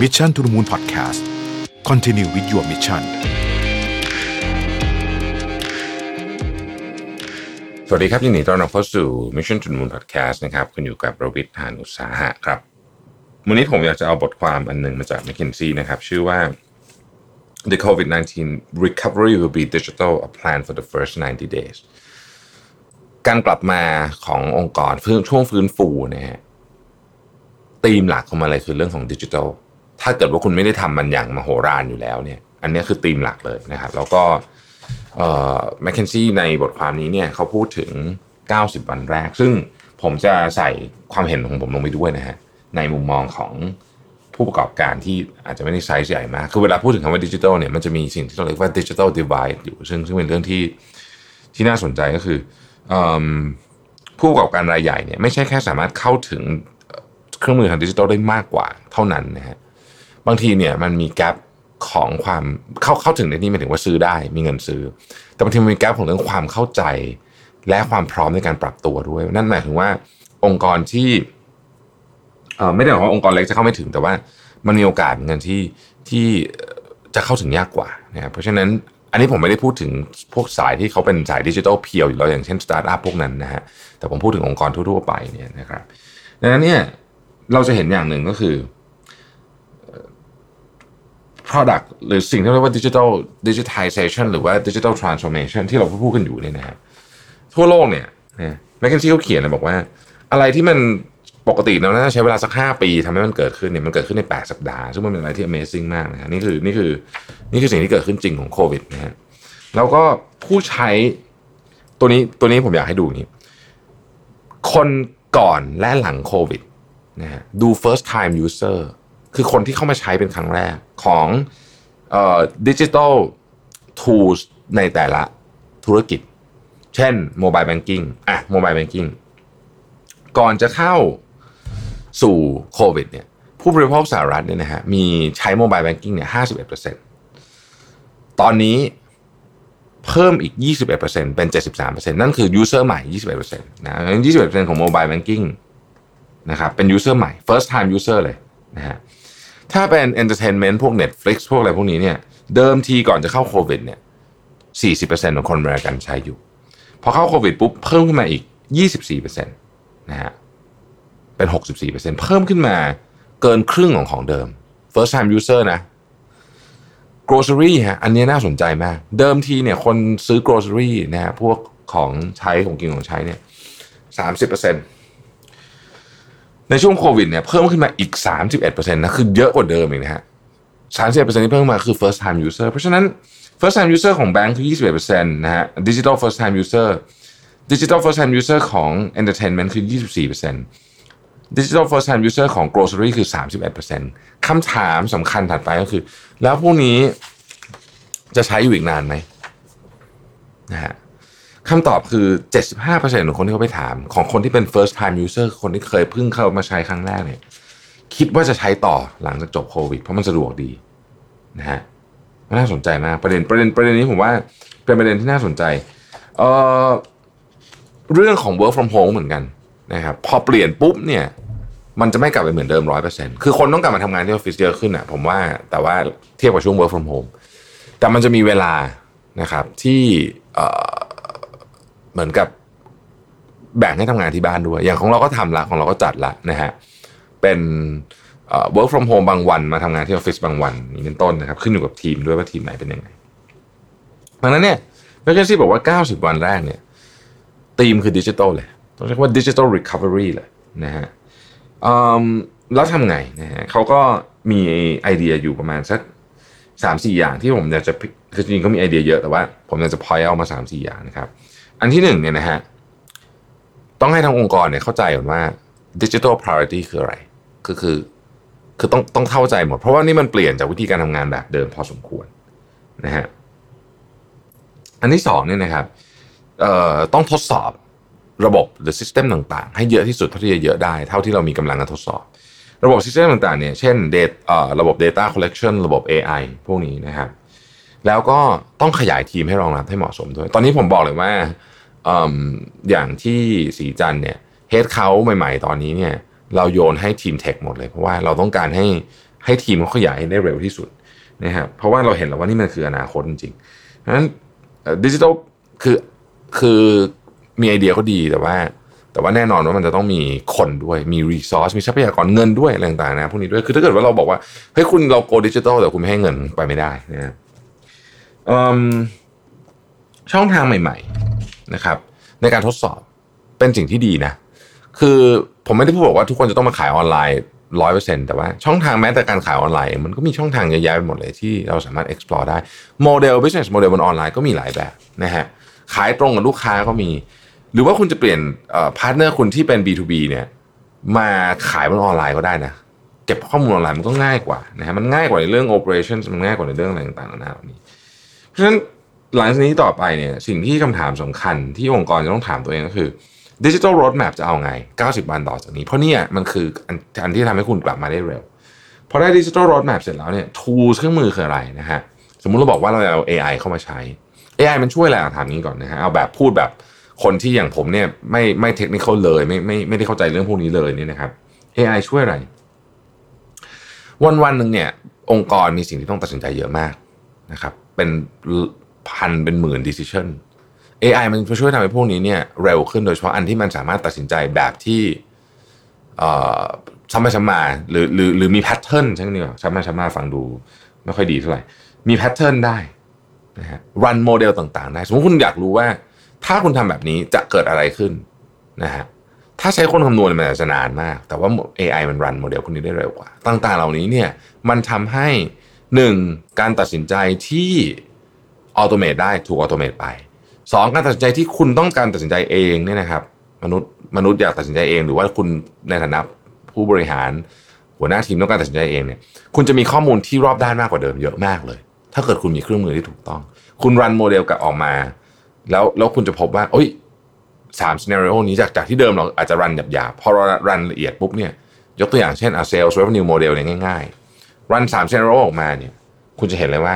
Mission to the Moon Podcast Continue with your mission สวัสดีครับยินดีต้อนรับเข้าสู่ Mission to the Moon Podcast นะครับคุณอยู่กับประวิทย์หานุสาหะครับวันนี้ผมอยากจะเอาบทความอันหนึ่งมาจาก McKinsey นะครับ ชื่อว่า The COVID-19 Recovery Will Be Digital A Plan for the First 90 Days การกลับมาขององค์กรช่วงฟื้นฟูนะฮะธีมหลักของมันเลยคือเรื่องของดิจิทัล ถ้าเกิดว่าคุณไม่ได้ทำมันอย่างมโหฬารอยู่แล้วเนี่ย อันนี้คือธีมหลักเลยนะครับ แล้วก็ McKinsey ในบทความนี้เนี่ยเขาพูดถึง 90 วันแรก ซึ่งผมจะใส่ความเห็นของผมลงไปด้วยนะฮะในมุมมองของผู้ประกอบการที่อาจจะไม่ได้ไซส์ใหญ่มาก คือเวลาพูดถึงคำว่าดิจิทัลเนี่ยมันจะมีสิ่งที่เราเรียกว่า digital divide อยู่ซึ่งซึ่งเป็นเรื่องที่ที่น่าสนใจก็คือผู้ประกอบการรายใหญ่เนี่ยไม่ใช่แค่สามารถเข้าถึงเครื่องมือทางดิจิทัลได้มากกว่าเท่านั้นนะฮะ บางทีเนี่ยมันมีแกลบของความเข้าเข้าถึงในนี้หมายถึงว่าซื้อได้มีเงินซื้อ แต่บางทีมันมีแกลบของเรื่องความเข้าใจ และความพร้อมในการปรับตัวด้วย นั่นหมายถึงว่าองค์กรที่ไม่ได้บอกว่าองค์กรเล็กจะเข้าไม่ถึงแต่ว่ามันมีโอกาสเงินที่ที่จะเข้าถึงยากกว่านะครับเพราะฉะนั้นอันนี้ผมไม่ได้พูดถึงพวกสายที่เขาเป็นสาย digital pure อยู่แล้วอย่างเช่นสตาร์ทอัพพวกนั้นนะฮะแต่ผมพูดถึงองค์กรทั่วๆไปเนี่ยนะครับดังนั้นเนี่ยเราจะเห็นอย่างหนึ่งก็คือ product หรือสิ่งที่เรียกว่า digital digitization หรือว่า digital transformation ที่เราพูดกันอยู่เนี่ยนะฮะทั่วโลกเนี่ย McKinsey เขาเขียนนะบอกว่า อะไรที่มันปกติเราน่าจะใช้เวลาสักห้าปีทำให้มันเกิดขึ้นเนี่ยมันเกิดขึ้นใน 8 สัปดาห์ ซึ่งมันเป็นอะไรที่ amazing มากนะฮะนี่คือนี่คือนี่คือสิ่งที่เกิดขึ้นจริงของโควิดนะฮะแล้วก็ผู้ใช้ตัวนี้ตัวนี้ผมอยากให้ดูนี้ คนก่อนและหลังโควิดนะฮะดู first time user คือคนที่เข้ามาใช้เป็นครั้งแรกของ digital tools ในแต่ละธุรกิจ เช่น mobile banking อะ mobile banking ก่อนจะเข้าสู่โควิดเนี่ยผู้บริโภคสหรัฐเนี่ยนะฮะมีใช้ mobile banking เนี่ยห้าสิบเอ็ดเปอร์เซ็นต์ตอนนี้เพิ่มอีก 21%เป็น 73%นั่นคือ user ใหม่ 21%นะ21%ของ mobile banking นะครับเป็น user ใหม่ first time user เลยนะฮะ ถ้าเป็น entertainment พวก Netflix พวกอะไรพวกนี้เนี่ย เดิมทีก่อนจะเข้าโควิดเนี่ย40%ของคนอเมริกันใช้อยู่ พอเข้าโควิดปุ๊บเพิ่มขึ้นมาอีก 24%นะฮะ เป็น 64%เพิ่มขึ้นมาเกินครึ่งของของเดิม first time user นะ grocery ฮะ อันนี้น่าสนใจมาก เดิมทีเนี่ยคนซื้อ grocery นะฮะ พวกของใช้ของกินของใช้เนี่ยสามสิบเปอร์เซ็นต์ ในช่วงโควิดเนี่ยเพิ่มขึ้นมาอีกสามสิบเอ็ดเปอร์เซ็นต์นะคือเยอะกว่าเดิมอีกนะฮะสามสิบเอ็ดเปอร์เซ็นต์ที่เพิ่มมาคือ first time user เพราะฉะนั้น first time user ของแบงค์คือยี่สิบเอ็ดเปอร์เซ็นต์นะฮะ digital first time user digital first time user ของ entertainment คือยี่สิบสี่เปอร์เซ็นต์ Digital First Time User ของ Grocery คือ 31%คำถามสำคัญถัดไปก็คือ แล้วพวกนี้จะใช้อยู่อีกนานไหมนะฮะ คำตอบคือ 75%ของคนที่เขาไปถาม ของคนที่เป็น first time user คนที่เคยเพิ่งเข้ามาใช้ครั้งแรกเนี่ย คิดว่าจะใช้ต่อหลังจากจบโควิด เพราะมันสะดวกดีนะฮะน่าสนใจมากประเด็นประเด็นประเด็นนี้ผมว่าเป็นประเด็นที่น่าสนใจเอ่อเรื่องของ work from home เหมือนกันนะครับพอเปลี่ยนปุ๊บเนี่ย มันจะไม่กลับไปเหมือนเดิมร้อยเปอร์เซ็นต์คือคนต้องกลับมาทำงานที่ออฟฟิศเยอะขึ้นอะผมว่าแต่ว่าเทียบกับช่วง work from home แต่มันจะมีเวลานะครับที่ เหมือนกับแบ่งให้ทำงานที่บ้านด้วย อย่างของเราก็ทำละของเราก็จัดละนะฮะเป็น work from home บางวันมาทำงานที่ออฟฟิศบางวันนี่เป็นต้นนะครับ ขึ้นอยู่กับทีมด้วยว่าทีมไหนเป็นยังไงดังนั้นเนี่ย McKinsey บอกว่า 90 วันแรกเนี่ยทีมคือดิจิทัลเลย ต้องเรียกว่าดิจิทัลรีคา v เวอรี่เลยนะฮะแล้วทำไงนะฮะเขาก็มีไอเดียอยู่ประมาณสักสามสี่อย่างที่ผมอยากจะคือจริงๆเขามีไอเดียเยอะแต่ว่า ผมอยากจะพอยเอามาสามสี่อย่างนะครับ อันที่หนึ่งเนี่ยนะฮะต้องให้ทางองค์กรเนี่ยเข้าใจก่อนว่า digital priority คืออะไรคือคือคือต้องต้องเข้าใจหมด เพราะว่านี่มันเปลี่ยนจากวิธีการทำงานแบบเดิมพอสมควรนะฮะอันที่สองเนี่ยนะครับเอ่อต้องทดสอบระบบหรือ system ต่างๆ ให้เยอะที่สุดเท่าที่จะเยอะได้ เท่าที่เรามีกำลังการทดสอบ ระบบ system ต่างๆเนี่ยเช่นเดระบบ Data Collection ระบบ AI พวกนี้นะครับแล้วก็ต้องขยายทีมให้รองรับให้เหมาะสมด้วย ตอนนี้ผมบอกเลยว่า อย่างที่ศรีจันทร์เนี่ย headcount ใหม่ๆ ตอนนี้เนี่ยเราโยนให้ทีม tech หมดเลย เพราะว่าเราต้องการให้ให้ทีมเขาขยายได้เร็วที่สุดนะครับเพราะว่าเราเห็นแล้วว่านี่มันคืออนาคตจริงๆเพราะฉะนั้นดิจิทัลคือคือมีไอเดียก็ดีแต่ว่า แต่ว่าแน่นอนว่ามันจะต้องมีคนด้วยมีรีซอสมีทรัพยากรเงินด้วยอะไรต่างๆนะพวกนี้ด้วยคือถ้าเกิดว่าเราบอกว่าเฮ้ยคุณเราโกดิจิทัลแต่คุณไม่ให้เงินไปไม่ได้นะช่องทางใหม่ ๆ นะครับ ในการทดสอบเป็นสิ่งที่ดีนะ คือผมไม่ได้พูดบอกว่าทุกคนจะต้องมาขายออนไลน์ร้อยเปอร์เซ็นต์แต่ว่าช่องทางแม้แต่การขายออนไลน์ มันก็มีช่องทางเยอะแยะไปหมดเลยที่เราสามารถ explore ได้โมเดล business model บนออนไลน์ก็มีหลายแบบนะฮะขายตรงกับลูกค้าก็มี หรือว่าคุณจะเปลี่ยน partner คุณที่เป็น B2B เนี่ยมาขายบนออนไลน์ก็ได้นะเก็บข้อมูลออนไลน์มันก็ง่ายกว่านะฮะมันง่ายกว่าในเรื่อง operation มันง่ายกว่าในเรื่องอะไรต่างๆนานาเหล่านี้ เพราะฉะนั้น หลังจากนี้ต่อไปเนี่ยสิ่งที่คำถามสำคัญที่องค์กรจะต้องถามตัวเองก็คือดิจิทัลโรดแมพจะเอาไง 90 วันต่อจากนี้ เพราะเนี่ยมันคืออันที่ทำให้คุณกลับมาได้เร็วพอได้ดิจิทัลโรดแมพเสร็จแล้วเนี่ยทูสเครื่องมือคืออะไรนะฮะสมมุติเราบอกว่าเราเอา AI เข้ามาใช้ AI มันช่วยอะไรถามนี้ก่อนนะฮะเอาแบบพูดแบบคนที่อย่างผมเนี่ยไม่ไม่เทคนิคเลยไม่ไม่ไม่ได้เข้าใจเรื่องพวกนี้เลยเนี่ยนะครับ AI ช่วยอะไร วันวันหนึ่งเนี่ย องค์กรมีสิ่งที่ต้องตัดสินใจเยอะมากนะครับ เป็น พันเป็นหมื่น decision AI มันช่วยทำให้พวกนี้เนี่ยเร็วขึ้นโดยเฉพาะอันที่มันสามารถตัดสินใจแบบที่ซ้ำไปซ้ำมาหรือหรือหรือมี pattern ใช่ไหมเนี่ยซ้ำไปซ้ำมาฟังดูไม่ค่อยดีเท่าไหร่มี pattern ได้นะฮะ run model ต่างๆ ได้ สมมติคุณอยากรู้ว่า ถ้าคุณทำแบบนี้จะเกิดอะไรขึ้นนะฮะถ้าใช้คนคำนวณมันจะนานมาก แต่ว่า AI มัน run model พวกนี้ได้เร็วกว่า ต่างๆ เหล่านี้เนี่ยมันทำให้หนึ่งการตัดสินใจที่ automate ได้ถูก automate ไปสองการตัดสินใจที่คุณต้องการตัดสินใจเองเนี่ยนะครับมนุษย์มนุษย์อยากตัดสินใจเอง หรือว่าคุณในฐานะผู้บริหาร หัวหน้าทีมต้องการตัดสินใจเองเนี่ยคุณจะมีข้อมูลที่รอบด้านมากกว่าเดิมเยอะมากเลย ถ้าเกิดคุณมีเครื่องมือที่ถูกต้อง คุณ run model กับออกมา แล้วแล้วคุณจะพบว่าโอ้ยสาม scenario นี้จากจากที่เดิมเราอาจจะ run หยาบๆพอเราrun ละเอียดปุ๊บเนี่ยยกตัวอย่างเช่นอะ sales revenue model เนี่ยง่ายๆ run สาม scenario ออกมาเนี่ยคุณจะเห็นเลยว่า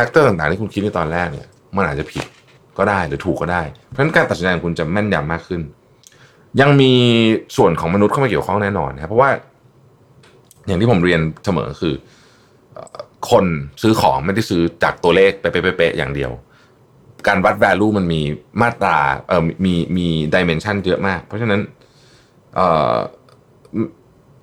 factor ต่างๆที่คุณคิดในตอนแรกเนี่ย มันอาจจะผิดก็ได้หรือถูกก็ได้ เพราะฉะนั้นการตัดสินใจของคุณจะแม่นยำมากขึ้น ยังมีส่วนของมนุษย์เข้ามาเกี่ยวข้องแน่นอนนะครับเพราะว่า อย่างที่ผมเรียนเสมอคือคนซื้อของไม่ได้ซื้อจากตัวเลขเป๊ะๆอย่างเดียว การวัด value มันมีมาตราเอ่อมีมี dimension เยอะมาก เพราะฉะนั้นเอ่อ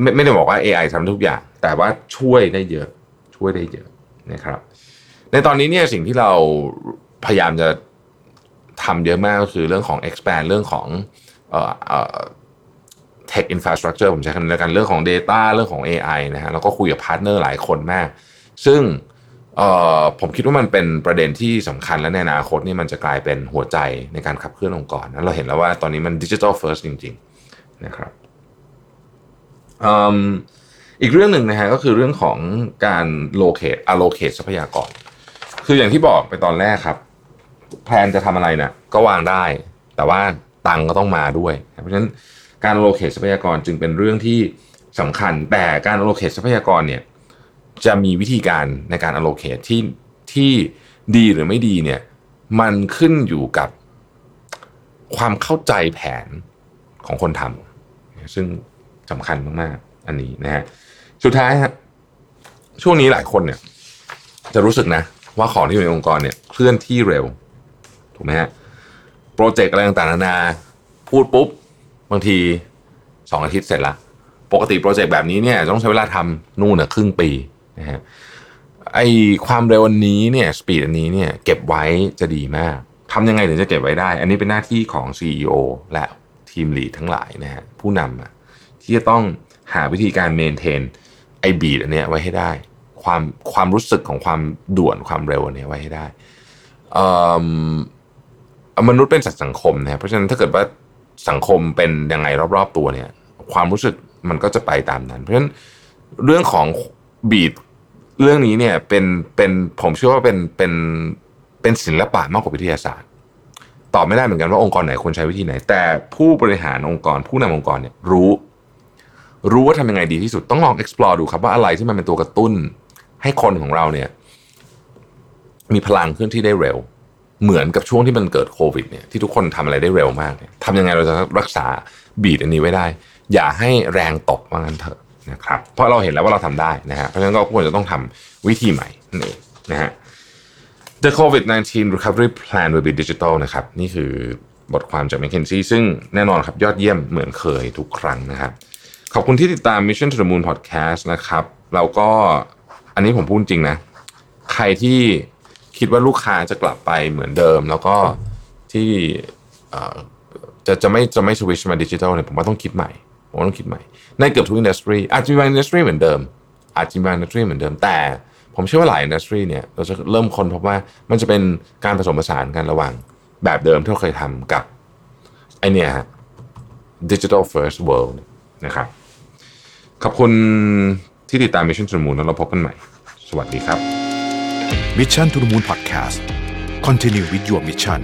ไม่ไม่ได้บอกว่า AI ทำทุกอย่าง แต่ว่าช่วยได้เยอะ ช่วยได้เยอะนะครับ ในตอนนี้เนี่ยสิ่งที่เราพยายามจะทำเยอะมากก็คือเรื่องของ expand เรื่องของเอ่อเอ่อ tech infrastructure ผมใช้คำนี้แล้วกันเรื่องของ data เรื่องของ AI นะฮะแล้วก็คุยกับ partner หลายคนมาก ซึ่งเอ่อผมคิดว่ามันเป็นประเด็นที่สำคัญและในอนาคตนี่มันจะกลายเป็นหัวใจในการขับเคลื่อนองค์กรนะเราเห็นแล้วว่าตอนนี้มัน digital first จริง ๆ นะครับอีกเรื่องหนึ่งนะฮะก็คือเรื่องของการ locate allocate ทรัพยากร คืออย่างที่บอกไปตอนแรกครับ plan จะทำอะไรเนี่ยก็วางได้ แต่ว่าตังค์ก็ต้องมาด้วย เพราะฉะนั้นการ allocate ทรัพยากรจึงเป็นเรื่องที่สำคัญ แต่การ allocate ทรัพยากรเนี่ยจะมีวิธีการในการ allocate ที่ที่ดีหรือไม่ดีเนี่ย มันขึ้นอยู่กับความเข้าใจแผนของคนทำซึ่งสำคัญมากๆ อันนี้นะฮะ สุดท้ายฮะช่วงนี้หลายคนเนี่ย จะรู้สึกนะ ว่าของที่อยู่ในองค์กรเนี่ยเคลื่อนที่เร็ว ถูกไหมฮะ project อะไรต่างๆนานา พูดปุ๊บบางทีสองอาทิตย์เสร็จละปกติ project แบบนี้เนี่ยต้องใช้เวลาทำนู่นน่ะครึ่งปีนะฮะไอ้ความเร็วอันนี้เนี่ย speed อันนี้เนี่ยเก็บไว้จะดีมากทำยังไงถึงจะเก็บไว้ได้ อันนี้เป็นหน้าที่ของ CEO และทีม lead ทั้งหลายนะฮะผู้นำอะที่จะต้องหาวิธีการ maintain ไอ้ speed อันเนี้ยไว้ให้ได้ ความความรู้สึกของความด่วนความเร็วเนี้ยไว้ให้ได้มนุษย์เป็นสัตว์สังคมนะเพราะฉะนั้นถ้าเกิดว่าสังคมเป็นยังไงรอบ ๆ ตัวเนี่ย ความรู้สึกมันก็จะไปตามนั้น เพราะฉะนั้นเรื่องของบีดเรื่องนี้เนี่ยเป็นเป็นผมเชื่อว่าเป็นเป็นเป็นศิลปะมากกว่าวิทยาศาสตร์ ตอบไม่ได้เหมือนกันว่าองค์กรไหนควรใช้วิธีไหน แต่ผู้บริหารองค์กร ผู้นำองค์กรเนี่ยรู้ รู้ว่าทำยังไงดีที่สุดต้องลอง explore ดูครับว่าอะไรที่มันเป็นตัวกระตุ้น ให้คนของเราเนี่ย มีพลังเคลื่อนที่ได้เร็ว เหมือนกับช่วงที่มันเกิดโควิดเนี่ยที่ทุกคนทำอะไรได้เร็วมากเนี่ยทำยังไงเราจะรักษาบีดอันนี้ไว้ได้ อย่าให้แรงตกว่างั้นเถอะนะครับ เพราะเราเห็นแล้วว่าเราทำได้นะฮะเพราะฉะนั้นก็ควรจะต้องทำวิธีใหม่นั่นเองนะฮะ The COVID-19 Recovery Plan will be digital นะครับ นี่คือบทความจาก McKinsey ซึ่งแน่นอนครับยอดเยี่ยมเหมือนเคยทุกครั้งนะครับ ขอบคุณที่ติดตาม Mission to the Moon Podcast นะครับแล้วก็ อันนี้ผมพูดจริงนะ ใครที่คิดว่าลูกค้าจะกลับไปเหมือนเดิม แล้วก็ที่จะจะไม่จะไม่สวิชมาดิจิทัลเนี่ยผมว่าต้องคิดใหม่ผมว่าต้องคิดใหม่ ในเกือบทุก industry อาจจะมีบาง industry เหมือนเดิม อาจจะมีบาง industry เหมือนเดิม แต่ผมเชื่อว่าหลาย industry เนี่ยเราจะเริ่มค้นพบว่ามันจะเป็นการผสมผสานกันระหว่างแบบเดิมที่เราเคยทำกับไอ้เนี่ยฮะ digital first world นะครับ ขอบคุณที่ติดตาม Mission to the Moon แล้วเราพบกันใหม่ สวัสดีครับ Mission to the Moon Podcast Continue with your mission